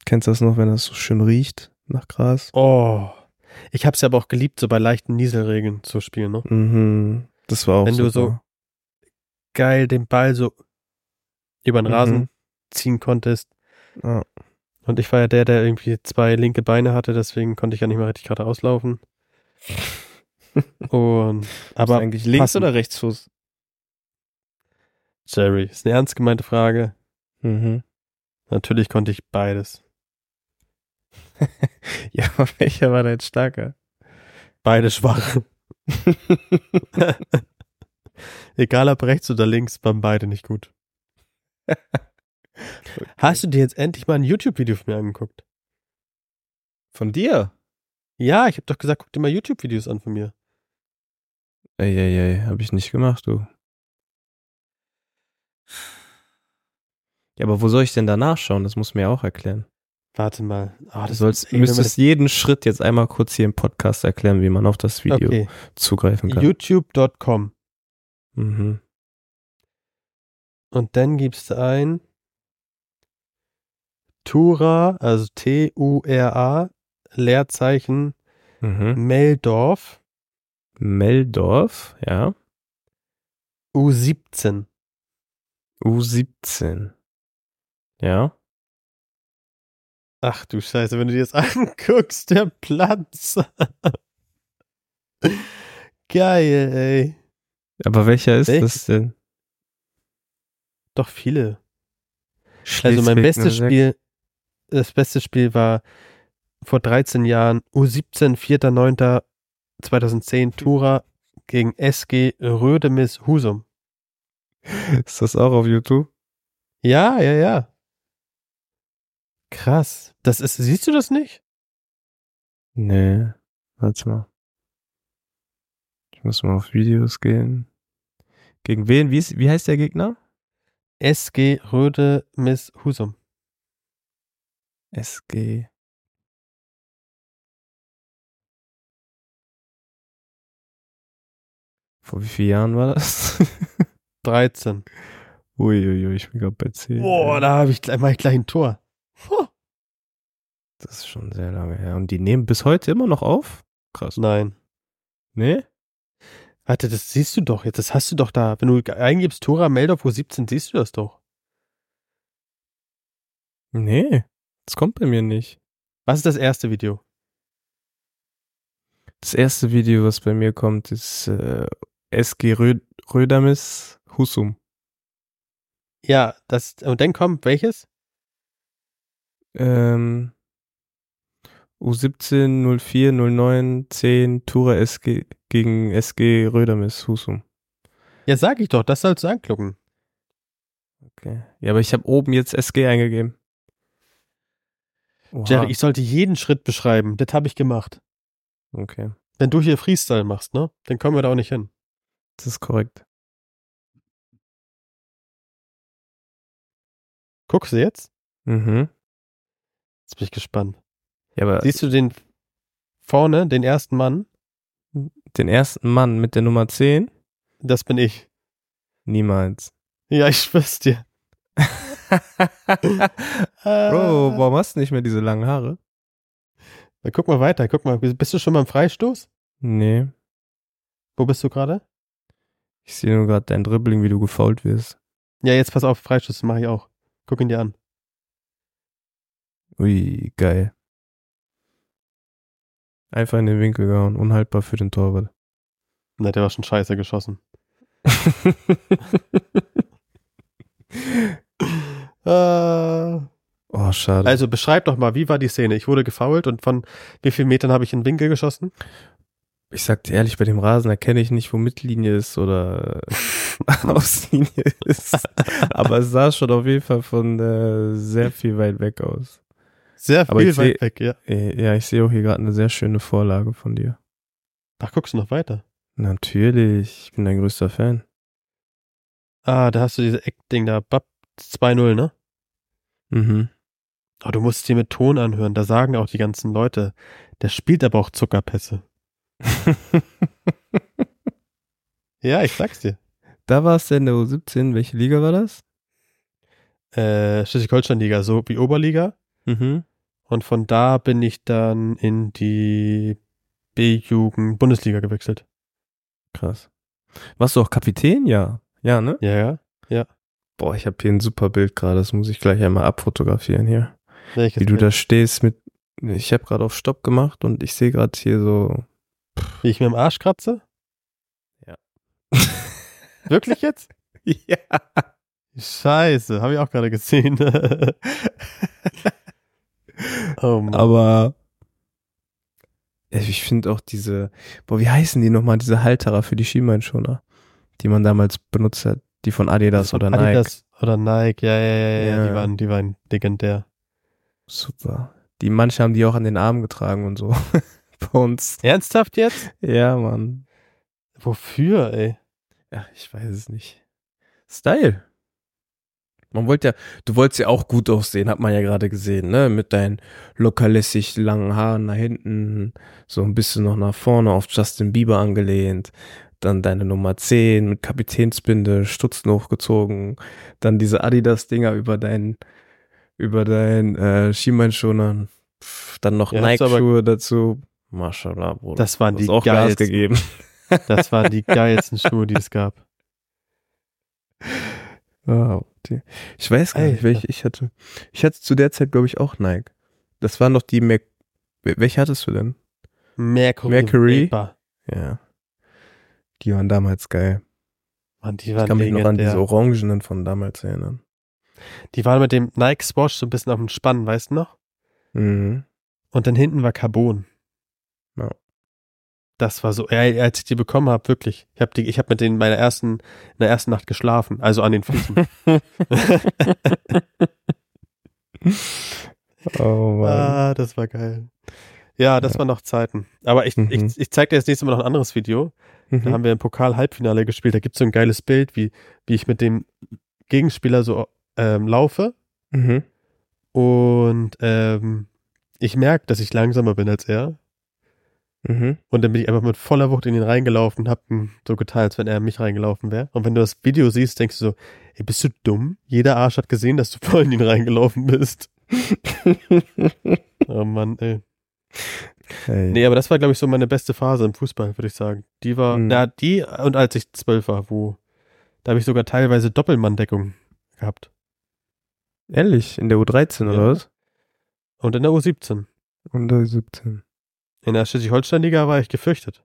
Kennst du das noch, wenn das so schön riecht nach Gras? Oh. Ich hab's ja aber auch geliebt, so bei leichten Nieselregen zu spielen, ne? Mhm. Das war auch Wenn du super. Geil den Ball so über den Rasen Mhm. ziehen konntest. Ja. Und ich war ja der, der irgendwie zwei linke Beine hatte, deswegen konnte ich ja nicht mehr richtig gerade auslaufen. Und, Aber eigentlich links passend. oder Rechtsfuß? Jerry, ist eine ernst gemeinte Frage. Mhm. Natürlich konnte ich beides. Ja, aber welcher war dein starker? Beide schwach. Egal ob rechts oder links, waren beide nicht gut. Hast du dir jetzt endlich mal ein YouTube-Video von mir angeguckt? Von dir? Ja, ich habe doch gesagt, guck dir mal YouTube-Videos an von mir. Eieiei, hab ich nicht gemacht, du. Ja, aber wo soll ich denn da nachschauen? Das muss mir auch erklären. Warte mal. Ah, Du sollst, ey, wir müsstest jeden Schritt jetzt einmal kurz hier im Podcast erklären, wie man auf das das- Video Okay. zugreifen kann. YouTube.com. Mhm. Und dann gibst du ein Tura, also T-U-R-A, Leerzeichen Mhm. Meldorf Meldorf, ja. U17. U17. Ja. Ach du Scheiße, wenn du dir das anguckst, der Platz. Geil, ey. Aber welcher ist Welches? das denn? Doch viele. Also mein bestes Spiel, das beste Spiel war vor 13 Jahren U17, 4.9.2010 Tura gegen SG Rödemis Husum. Ist das auch auf YouTube? Ja, ja, ja. Krass. Das ist, siehst du das nicht? Nee. Warte mal. Ich muss mal auf Videos gehen. Gegen wen? Wie, ist, wie heißt der Gegner? SG Rödemis Husum. SG. Vor wie vielen Jahren war das? 13. Uiuiui, ich bin gerade bei 10. Boah, da habe ich mach ich gleich ein Tor. Huh. Das ist schon sehr lange her. Und die nehmen bis heute immer noch auf? Krass. Nein. Nee? Warte, das siehst du doch jetzt. Das hast du doch da. Wenn du eingibst Tura Meldorf U17, siehst du das doch. Nee. Das kommt bei mir nicht. Was ist das erste Video? Das erste Video, was bei mir kommt, ist äh, SG Rö Rödamis Husum. Ja, das, und dann kommt welches? Ähm, U17, 04, 09, 10, Tura SG gegen SG Rödamis Husum. Ja, sag ich doch, das sollst du anklicken. Okay. Ja, aber ich habe oben jetzt SG eingegeben. Oha. Jerry, ich sollte jeden Schritt beschreiben. Das habe ich gemacht. Okay, Wenn du hier Freestyle machst, ne? Dann kommen wir da auch nicht hin. das ist korrekt. Guckst du jetzt? Mhm. Jetzt bin ich gespannt. Ja, aber Siehst du den vorne, den ersten Mann? den ersten Mann mit der Nummer 10? Das bin ich. Niemals. Ja, ich schwör's dir. Bro, warum hast du nicht mehr diese langen Haare? Na, Guck mal weiter, guck mal. Bist du schon beim Freistoß? Nee. Wo bist du gerade? Ich sehe nur gerade dein Dribbling, wie du gefault wirst. Ja, jetzt pass auf, Freistoß, mache ich auch. Guck ihn dir an. Ui, geil. Einfach in den Winkel gehauen, unhaltbar für den Torwart. Na, der war schon scheiße geschossen. Äh, oh, schade. also beschreib doch mal, wie war die Szene? Ich wurde gefoult und von wie vielen Metern habe ich in den Winkel geschossen? ich sag dir ehrlich, bei dem Rasen erkenne ich nicht, wo Mittellinie ist oder Auslinie ist. Aber es sah schon auf jeden Fall von äh, sehr viel weit weg aus. Sehr viel weit seh- weg, ja. Äh, Ja, ich sehe auch hier gerade eine sehr schöne Vorlage von dir. Ach, guckst du noch weiter? Natürlich, ich bin dein größter Fan. Ah, da hast du diese Eckding da. Bap, 2-0, ne? Mhm. Oh, du musst dir mit Ton anhören. Da sagen auch die ganzen Leute, der spielt aber auch Zuckerpässe. Ja, ich sag's dir. da war es denn der U17. Welche Liga war das? Äh, Schleswig-Holstein-Liga, so wie Oberliga. Mhm. Und von da bin ich dann in die B-Jugend Bundesliga gewechselt. Warst du auch Kapitän? Ja. Ja, ne? Ja, ja. Boah, ich habe hier ein super Bild gerade. Das muss ich gleich einmal abfotografieren hier. Welches Wie du Bild? da stehst mit. Ich habe gerade auf Stopp gemacht und ich sehe gerade hier so. Wie ich mir im Arsch kratze? Ja. Wirklich jetzt? ja. Scheiße, habe ich auch gerade gesehen. oh Mann. Aber ich finde auch diese, boah, wie heißen die nochmal, diese Halterer für die Schienbeinschoner, die man damals benutzt hat, die von Adidas oder Nike. Adidas oder Nike, ja, ja, ja, ja, Ja. Die, waren, die waren legendär. Super. Die manche haben die auch an den Armen getragen und so. Bei uns. Ernsthaft jetzt? Ja, Mann. Wofür, ey? Ja, ich weiß es nicht. Style. Man wollte ja, du wolltest ja auch gut aussehen, hat man ja gerade gesehen, ne? Mit deinen lockerlässig langen Haaren nach hinten, so ein bisschen noch nach vorne auf Justin Bieber angelehnt. Dann deine Nummer 10 mit Kapitänsbinde, Stutzen hochgezogen. Dann diese Adidas-Dinger über deinen, über deinen äh, Schienbeinschonern. Dann noch Ja, Nike-Schuhe dazu. Mashallah, Bruder. Das waren die auch Gas geilsten. gegeben. Das waren die geilsten Schuhe, die es gab. Ah, die- ich weiß gar nicht, Alter. welche ich hatte. Ich hatte zu der Zeit, glaube ich, auch Nike. Das waren doch die Mac. Welche hattest du denn? Mercury. Mercury? Vapor. Ja. Die waren damals geil. Mann, die Ich waren kann mich noch an diese Orangenen von damals erinnern. Die waren mit dem Nike Swash so ein bisschen auf dem Spann, weißt du noch? Mhm. Und dann hinten war Carbon. Das war so, ja, als ich die bekommen habe, wirklich. Ich habe die, ich habe mit denen in meiner ersten, in der ersten Nacht geschlafen, also an den Füßen. Oh Mann. ah, das war geil. Ja, das Ja. waren noch Zeiten. Aber ich, Mhm. ich, ich zeig dir das nächste Mal noch ein anderes Video. Da Mhm. haben wir im Pokal-Halbfinale gespielt. Da gibt's so ein geiles Bild, wie, wie ich mit dem Gegenspieler so ähm, laufe. Mhm. Und ähm, ich merke, dass ich langsamer bin als er. Mhm. Und dann bin ich einfach mit voller Wucht in ihn reingelaufen und hab ihn so getan, als wenn er in mich reingelaufen wäre. Und wenn du das Video siehst, denkst du so, ey, bist du dumm? Jeder Arsch hat gesehen, dass du voll in ihn reingelaufen bist. oh Mann, ey. Hey. Nee, aber das war, glaube ich, so meine beste Phase im Fußball, würde ich sagen. Die war, Mhm. na, die und als ich zwölf war, wo, da habe ich sogar teilweise Doppelmanndeckung gehabt. Ehrlich, in der U13 Ja. oder was? Und in der U17. Und der U17. In der Schleswig-Holstein-Liga war ich gefürchtet.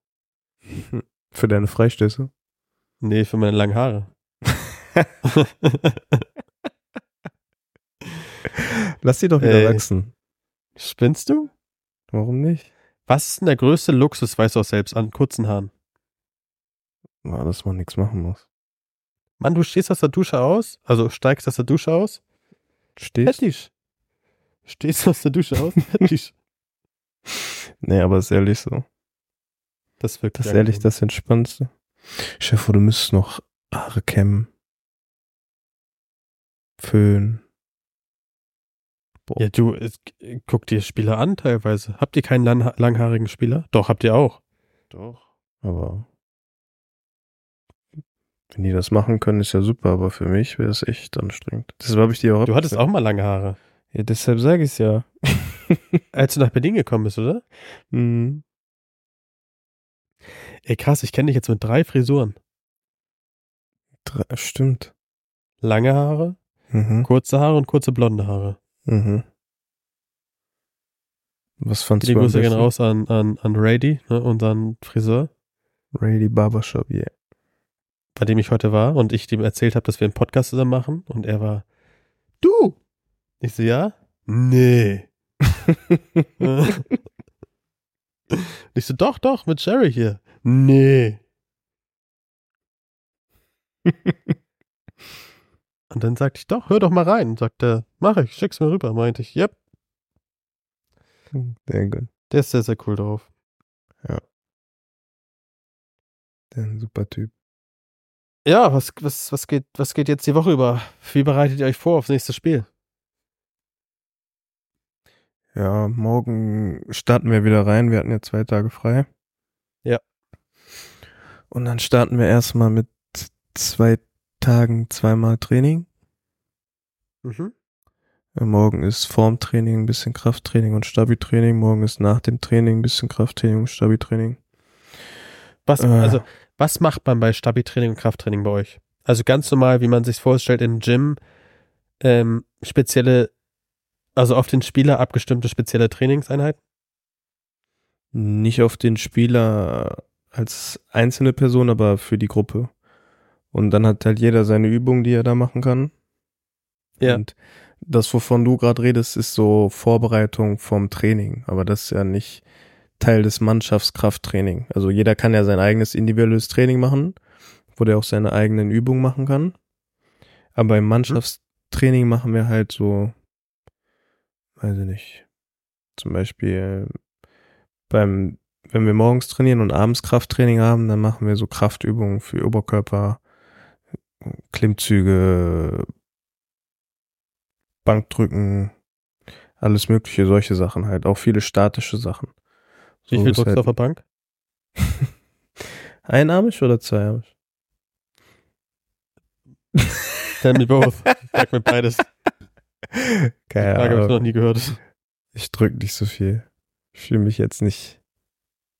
Für deine Freistöße? Nee, für meine langen Haare. Lass die doch wieder Ey. wachsen. Spinnst du? Warum nicht? Was ist denn der größte Luxus, weißt du auch selbst, an kurzen Haaren? Ja, dass man nichts machen muss. Mann, du stehst aus der Dusche aus, also steigst aus der Dusche aus, Stehst? fertig. Stehst aus der Dusche aus, fertig. Nee, aber ist ehrlich so. Das wirkt Das ist ehrlich gut. das Entspannendste. Chef, du müsstest noch Haare kämmen. Föhn. Boah. Ja, du, es, guck dir Spieler an teilweise. Habt ihr keinen lang, langhaarigen Spieler? Doch, habt ihr auch. Doch. Aber wenn die das machen können, ist ja super, aber für mich wäre es echt anstrengend. Deshalb habe ich die auch. Du hattest auch mal lange Haare. Ja, deshalb sage ich es ja. Als du nach Berlin gekommen bist, oder? Mhm. Ey, krass, ich kenne dich jetzt mit drei Frisuren. Drei- Stimmt. Lange Haare, Mhm. kurze Haare und kurze blonde Haare. Mhm. Was fandst Die du Grüße gehen raus an, an, an Rady, ne, unseren Friseur, Rady Barbershop, yeah. bei dem ich heute war und ich dem erzählt habe, dass wir einen Podcast zusammen machen und er war, du! Ich so, ja? Nee. ich so, doch, doch, mit Sherry hier. Nee. Und dann sagte ich, doch, hör doch mal rein. Und sagte, mach ich, schick's mir rüber. Meinte ich, yep, Sehr gut. der ist sehr, sehr cool drauf. Der ist ein super Typ. Ja, was, was, was, geht, was geht jetzt die Woche über? Wie bereitet ihr euch vor aufs nächste Spiel? Ja, morgen starten wir wieder rein. Wir hatten ja zwei Tage frei. Ja. Und dann starten wir erstmal mit zwei Tagen zweimal Training. Mhm. Morgen ist Formtraining, ein bisschen Krafttraining und Stabi-Training. Morgen ist nach dem Training ein bisschen Krafttraining und Stabi-Training. Was, Äh. also, was macht man bei Stabi-Training und Krafttraining bei euch? Also ganz normal, wie man sich vorstellt, im Gym, ähm, spezielle, also auf den Spieler abgestimmte spezielle Trainingseinheiten? Nicht auf den Spieler als einzelne Person, aber für die Gruppe. Und dann hat halt jeder seine Übung, die er da machen kann. Ja. Und das, wovon du gerade redest, ist so Vorbereitung vom Training. Aber das ist ja nicht Teil des Mannschaftskrafttraining. Also jeder kann ja sein eigenes individuelles Training machen, wo der auch seine eigenen Übungen machen kann. Aber im Mannschaftstraining machen wir halt so, weiß ich nicht, zum Beispiel beim, wenn wir morgens trainieren und abends Krafttraining haben, dann machen wir so Kraftübungen für Oberkörper, Klimmzüge, Bankdrücken, alles mögliche, solche Sachen halt, auch viele statische Sachen. Wie So viel ist drückst halt- du auf der Bank? Einarmig oder zweiarmig? Tell me both. Sag mir beides. Keine Frage habe ich noch Ahnung. nie gehört. Ich drück nicht so viel. Ich will mich jetzt nicht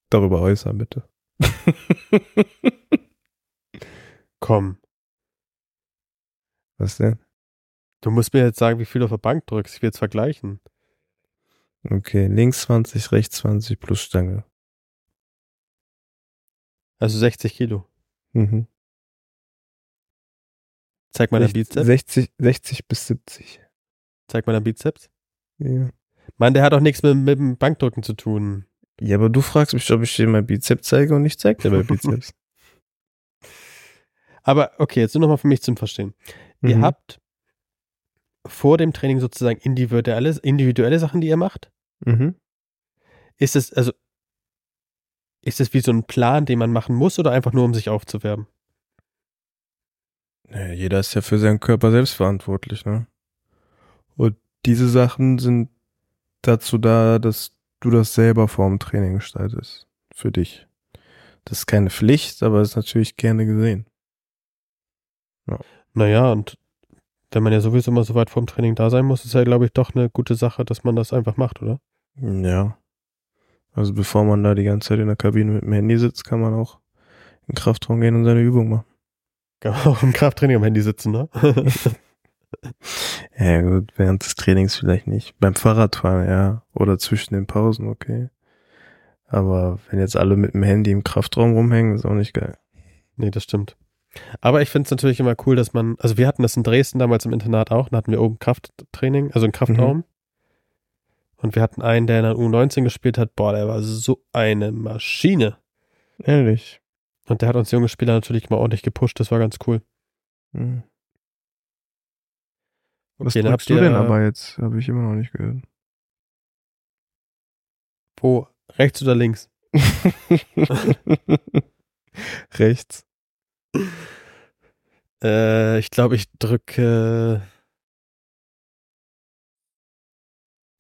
darüber äußern, bitte. Komm, Was denn? du musst mir jetzt sagen, wie viel du auf der Bank drückst. Ich will jetzt vergleichen. Okay, links 20, rechts 20 plus Stange. Also 60 Kilo. Mhm. Zeig mal deinen 60, Bizeps. 60, 60 bis 70. Zeig mal deinen Bizeps. Ja. Mann, der hat doch nichts mit, mit dem Bankdrücken zu tun. ja, aber du fragst mich, ob ich dir mein Bizeps zeige und ich zeig dir mein Bizeps. Aber okay, jetzt nur noch mal für mich zum Verstehen. Ihr Mhm. habt vor dem Training sozusagen individuelle, individuelle Sachen, die ihr macht? Mhm. Ist es, also, ist es wie so ein Plan, den man machen muss oder einfach nur, um sich aufzuwärmen? Naja, jeder ist ja für seinen Körper selbst verantwortlich, ne? Diese Sachen sind dazu da, dass du das selber vorm Training gestaltest. Für dich. Das ist keine Pflicht, aber ist natürlich gerne gesehen. Naja, und wenn man ja sowieso immer so weit vorm Training da sein muss, ist ja, glaube ich, doch eine gute Sache, dass man das einfach macht, oder? Ja. Also bevor man da die ganze Zeit in der Kabine mit dem Handy sitzt, kann man auch in den Kraftraum gehen und seine Übung machen. Kann man auch im Krafttraining am Handy sitzen, ne? Ja gut, während des Trainings vielleicht nicht. Beim Fahrradfahren, ja. Oder zwischen den Pausen, okay. Aber wenn jetzt alle mit dem Handy im Kraftraum rumhängen, ist auch nicht geil. nee, das stimmt. Aber ich finde es natürlich immer cool, dass man, also wir hatten das in Dresden damals im Internat auch, da hatten wir oben Krafttraining, also einen Kraftraum. Und wir hatten einen, der in der U19 gespielt hat, boah, der war so eine Maschine. Ehrlich. Und der hat uns junge Spieler natürlich mal ordentlich gepusht, das war ganz cool. Hm. Was Okay, drückst du denn aber jetzt? Habe ich immer noch nicht gehört. Wo? Rechts oder links? Rechts. Äh, ich glaube, ich drücke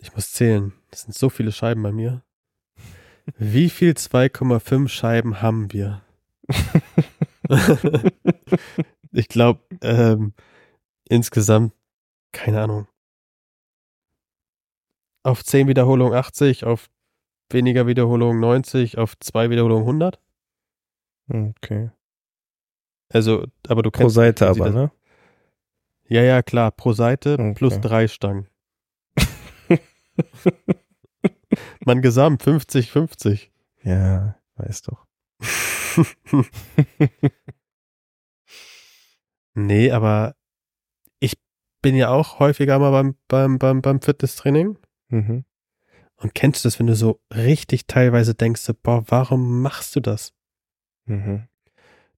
Ich muss zählen. Das sind so viele Scheiben bei mir. Wie viel 2,5 Scheiben haben wir? ich glaube, ähm, insgesamt, keine Ahnung. Auf 10 Wiederholungen 80, auf weniger Wiederholungen 90, auf 2 Wiederholungen 100. Okay. Also, aber du Pro kennst Seite quasi aber, ne? Ja, ja, klar, pro Seite Okay. plus drei Stangen. Man gesamt 50, 50. Ja, weiß doch. nee, aber bin ja auch häufiger mal beim, beim, beim, beim Fitnesstraining. Mhm. Und kennst du das, wenn du so richtig teilweise denkst, boah, warum machst du das? Mhm.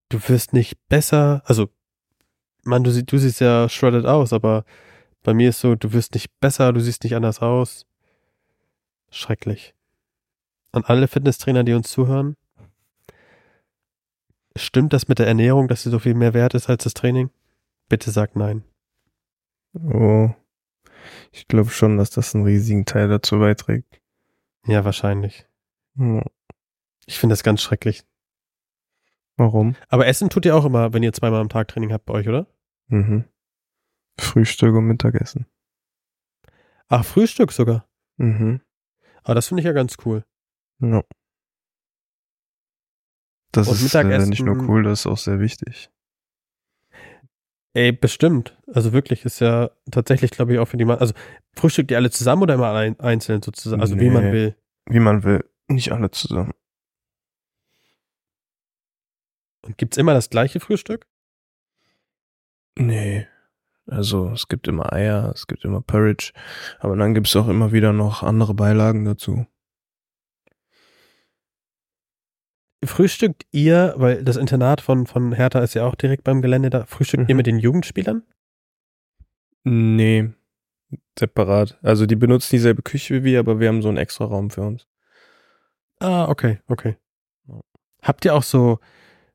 Du wirst nicht besser, also, man, du, sie- du siehst ja shredded aus, aber bei mir ist so, du wirst nicht besser, du siehst nicht anders aus. Schrecklich. An alle Fitnesstrainer, die uns zuhören, stimmt das mit der Ernährung, dass sie so viel mehr wert ist als das Training? Bitte sag nein. Oh. Ich glaube schon, dass das einen riesigen Teil dazu beiträgt. Ja, wahrscheinlich. Ja. Ich finde das ganz schrecklich. Warum? Aber Essen tut ihr auch immer, wenn ihr zweimal am Tag Training habt bei euch, oder? Mhm. Frühstück und Mittagessen. Ach, Frühstück sogar. Mhm. Aber das finde ich ja ganz cool. Ja. Das Und ist Mittagessen- nicht nur cool, das ist auch sehr wichtig. Ey, bestimmt. Also wirklich ist ja tatsächlich, glaube ich, auch für die Mann. Also frühstückt ihr alle zusammen oder immer ein, einzeln sozusagen? Also wie man Nee. will. Wie man will. Nicht alle zusammen. Und gibt's immer das gleiche Frühstück? Nee. Also es gibt immer Eier, es gibt immer Porridge, aber dann gibt es auch immer wieder noch andere Beilagen dazu. Frühstückt ihr, weil das Internat von, von Hertha ist ja auch direkt beim Gelände da, frühstückt ihr Mhm. mit den Jugendspielern? Nee, separat. Also die benutzen dieselbe Küche wie wir, aber wir haben so einen extra Raum für uns. Ah, okay, okay. Habt ihr auch so,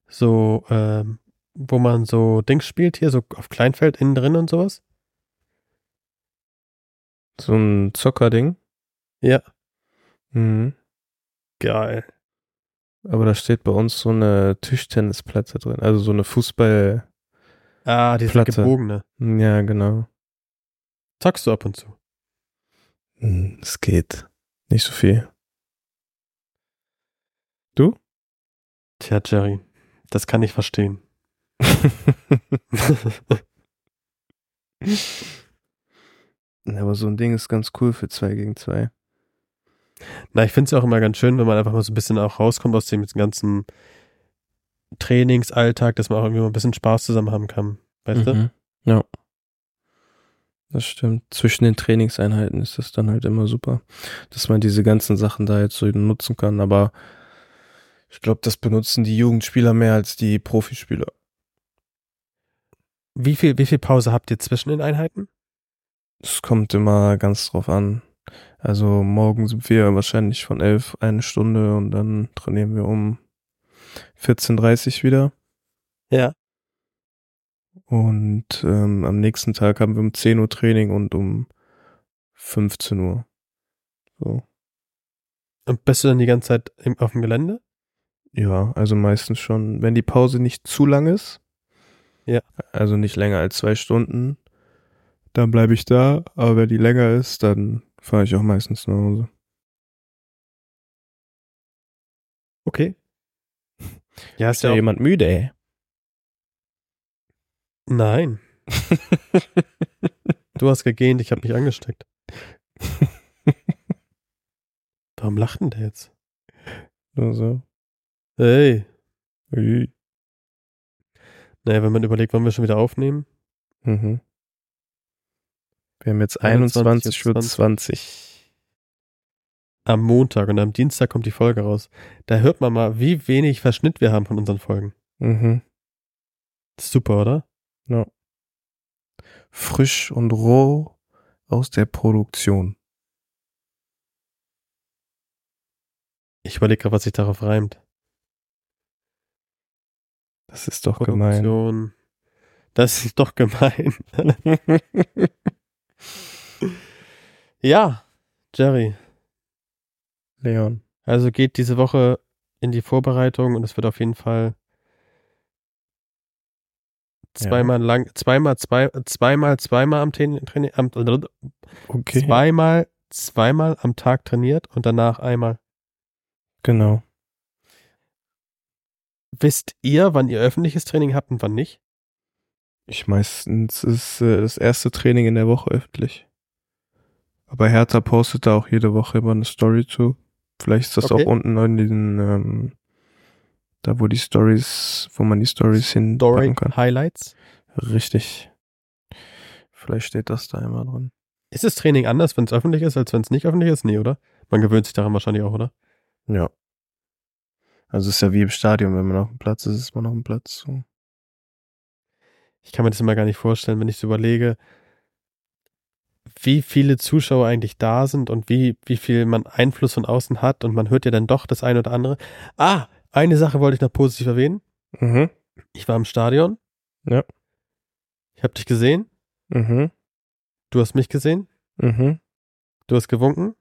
so, ähm, wo man so Dings spielt hier, so auf Kleinfeld innen drin und sowas? So ein Zockerding. Ja. Mhm. Geil. Aber da steht bei uns so eine Tischtennisplatte drin, also so eine Fußball. Ah, diese Platte. gebogene. Ja, genau. Zockst du ab und zu? Hm, Es geht. Nicht so viel. Du? Tja, Jerry, das kann ich verstehen. Aber so ein Ding ist ganz cool für zwei gegen zwei. Na, ich finde es ja auch immer ganz schön, wenn man einfach mal so ein bisschen auch rauskommt aus dem ganzen Trainingsalltag, dass man auch irgendwie mal ein bisschen Spaß zusammen haben kann. Weißt du? Mhm. Ja. Das stimmt. Zwischen den Trainingseinheiten ist das dann halt immer super, dass man diese ganzen Sachen da jetzt so nutzen kann. Aber ich glaube, das benutzen die Jugendspieler mehr als die Profispieler. Wie viel, wie viel Pause habt ihr zwischen den Einheiten? Es kommt immer ganz drauf an. Also morgen sind wir wahrscheinlich von elf eine Stunde und dann trainieren wir um 14.30 Uhr wieder. Ja. Und ähm, am nächsten Tag haben wir um 10 Uhr Training und um 15 Uhr. So. Und bist du dann die ganze Zeit auf dem Gelände? Ja, also meistens schon, wenn die Pause nicht zu lang ist. Ja. Also nicht länger als zwei Stunden, dann bleibe ich da. Aber wenn die länger ist, dann fahre ich auch meistens nach Hause. Okay. Ja, ist Ist ja ja auch, jemand müde, ey? Nein, du hast gegähnt, ich habe mich angesteckt. Warum lacht denn der jetzt? also. Hey. Ui. Naja, wenn man überlegt, wann wir schon wieder aufnehmen. Mhm. Wir haben jetzt 21 21 Uhr 20. Am Montag und am Dienstag kommt die Folge raus. Da hört man mal, wie wenig Verschnitt wir haben von unseren Folgen. Mhm. Super, oder? Ja. Frisch und roh aus der Produktion. Ich überlege gerade, was sich darauf reimt. Das ist doch gemein. Produktion. Das ist doch gemein. ja, Jerry, Leon. also geht diese Woche in die Vorbereitung und es wird auf jeden Fall Ja. zweimal lang, zweimal, zwei, zweimal, zweimal am Training, Training am, Okay. zweimal, zweimal am Tag trainiert und danach einmal. Genau. Wisst ihr, wann ihr öffentliches Training habt und wann nicht? Ich meistens ist äh, das erste Training in der Woche öffentlich. Aber Hertha postet da auch jede Woche immer eine Story zu. Vielleicht ist das Okay. auch unten in den, ähm, da wo die Stories, wo man die Stories hin Story kann. Highlights. Richtig. Vielleicht steht das da immer drin. Ist das Training anders, wenn es öffentlich ist, als wenn es nicht öffentlich ist? Nee, oder? Man gewöhnt sich daran wahrscheinlich auch, oder? Ja. Also es ist ja wie im Stadion, wenn man auf dem Platz ist, ist man auf dem Platz. So. Ich kann mir das immer gar nicht vorstellen, wenn ich so überlege, wie viele Zuschauer eigentlich da sind und wie, wie viel man Einfluss von außen hat und man hört ja dann doch das eine oder andere. Ah, eine Sache wollte ich noch positiv erwähnen. Mhm. Ich war im Stadion. Ja. Ich habe dich gesehen. Mhm. Du hast mich gesehen. Mhm. Du hast gewunken.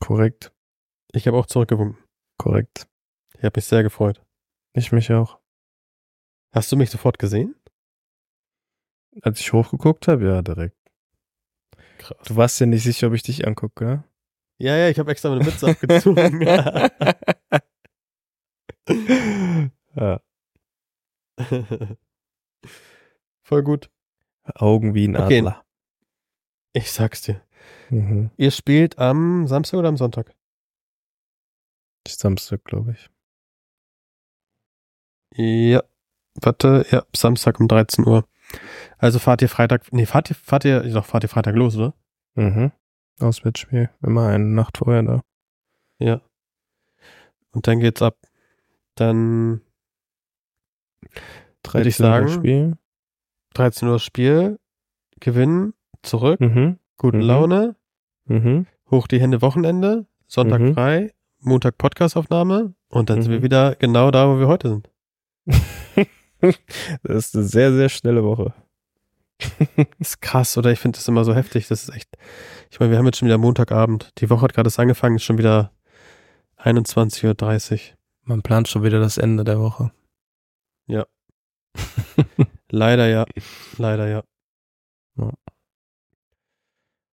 Korrekt. Ich habe auch zurückgewunken. Korrekt. Ich habe mich sehr gefreut. Ich mich auch. Hast du mich sofort gesehen? Als ich hochgeguckt habe, ja, direkt. Krass. Du warst ja nicht sicher, ob ich dich angucke, ne? Ja, ja, ich habe extra meine Mütze abgezogen. ja. Voll gut. Augen wie ein Okay. Adler. Ich sag's dir. Mhm. Ihr spielt am Samstag oder am Sonntag? Samstag, glaube ich. Ja. Warte, ja, Samstag um 13 Uhr. Also fahrt ihr Freitag, nee, fahrt ihr, fahrt ihr, doch, fahrt ihr Freitag los, oder? Mhm. Auswärtsspiel. Immer eine Nacht vorher da. Ja. Und dann geht's ab. Dann 13 ich sagen- Spiel. 13 Uhr Spiel, gewinnen, zurück, Mhm. gute Mhm. Laune, Mhm. hoch die Hände Wochenende, Sonntag Mhm. frei, Montag Podcastaufnahme und dann sind wir Mhm. wieder genau da, wo wir heute sind. Das ist eine sehr, sehr schnelle Woche. Das ist krass, oder? Ich finde das immer so heftig. Das ist echt. Ich meine, wir haben jetzt schon wieder Montagabend. Die Woche hat gerade erst angefangen, ist schon wieder 21.30 Uhr. Man plant schon wieder das Ende der Woche. Leider ja. Leider ja. Ja.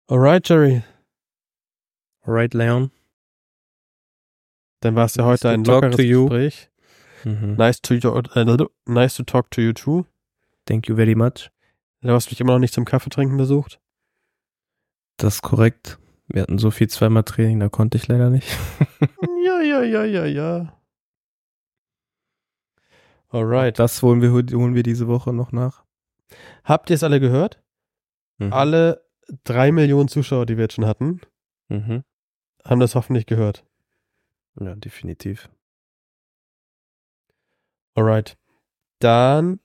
Alright, Jerry. Alright, Leon. Dann war es ja heute ein lockeres. Gespräch. Mhm. Nice to, äh, nice to talk to you too. Thank you very much. Du hast mich immer noch nicht zum Kaffeetrinken besucht. Das ist korrekt. Wir hatten so viel zweimal Training, da konnte ich leider nicht. ja, ja, ja, ja, ja. Alright. Das holen wir, holen wir diese Woche noch nach. Habt ihr es alle gehört? Mhm. Alle drei Millionen Zuschauer, die wir jetzt schon hatten, Mhm. haben das hoffentlich gehört. Ja, definitiv. Alright. Dann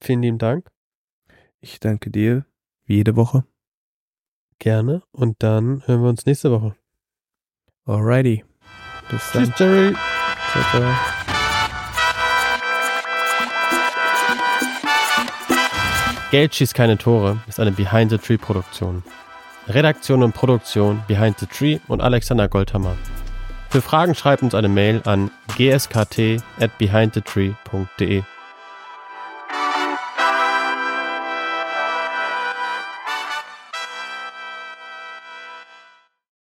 vielen lieben Dank. Ich danke dir, wie jede Woche. Gerne. Und dann hören wir uns nächste Woche. Alrighty. Bis dann. Tschüss, Jerry. Ciao, ciao. Geld schießt keine Tore ist eine Behind the Tree Produktion. Redaktion und Produktion Behind the Tree und Alexander Goldhammer. Für Fragen schreibt uns eine Mail an gskt at behindthetree.de.